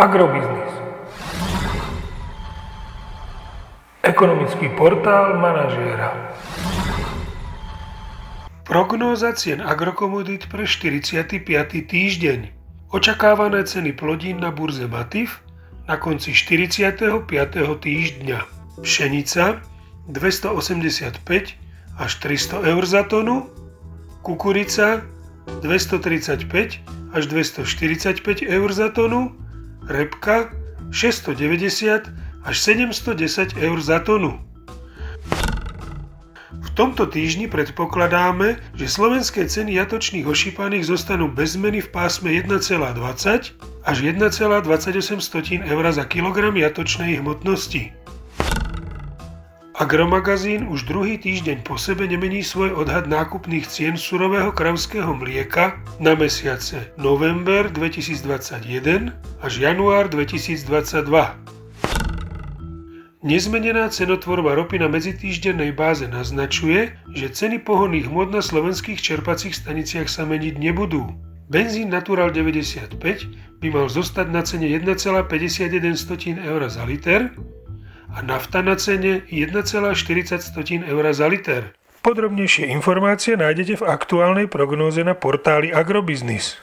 Agrobiznis. Ekonomický portál manažéra. Prognóza cien agrokomodít pre 45. týždeň. Očakávané ceny plodín na burze Matif na konci 45. týždňa. Pšenica 285 až 300 eur za tonu, kukurica 235 až 245 eur za tonu, repka 690 až 710 eur za tonu. V tomto týždni predpokladáme, že slovenské ceny jatočných ošípaných zostanú bez zmeny v pásme 1,20 až 1,28 eur za kilogram jatočnej hmotnosti. Agromagazín už druhý týždeň po sebe nemení svoj odhad nákupných cien surového kravského mlieka na mesiace november 2021 až január 2022. Nezmenená cenotvorba ropy na medzitýždennej báze naznačuje, že ceny pohonných hmot na slovenských čerpacích staniciach sa meniť nebudú. Benzín Natural 95 by mal zostať na cene 1,51 eur za liter, a nafta na cene 1,40 eur za liter. Podrobnejšie informácie nájdete v aktuálnej prognóze na portáli Agrobiznis.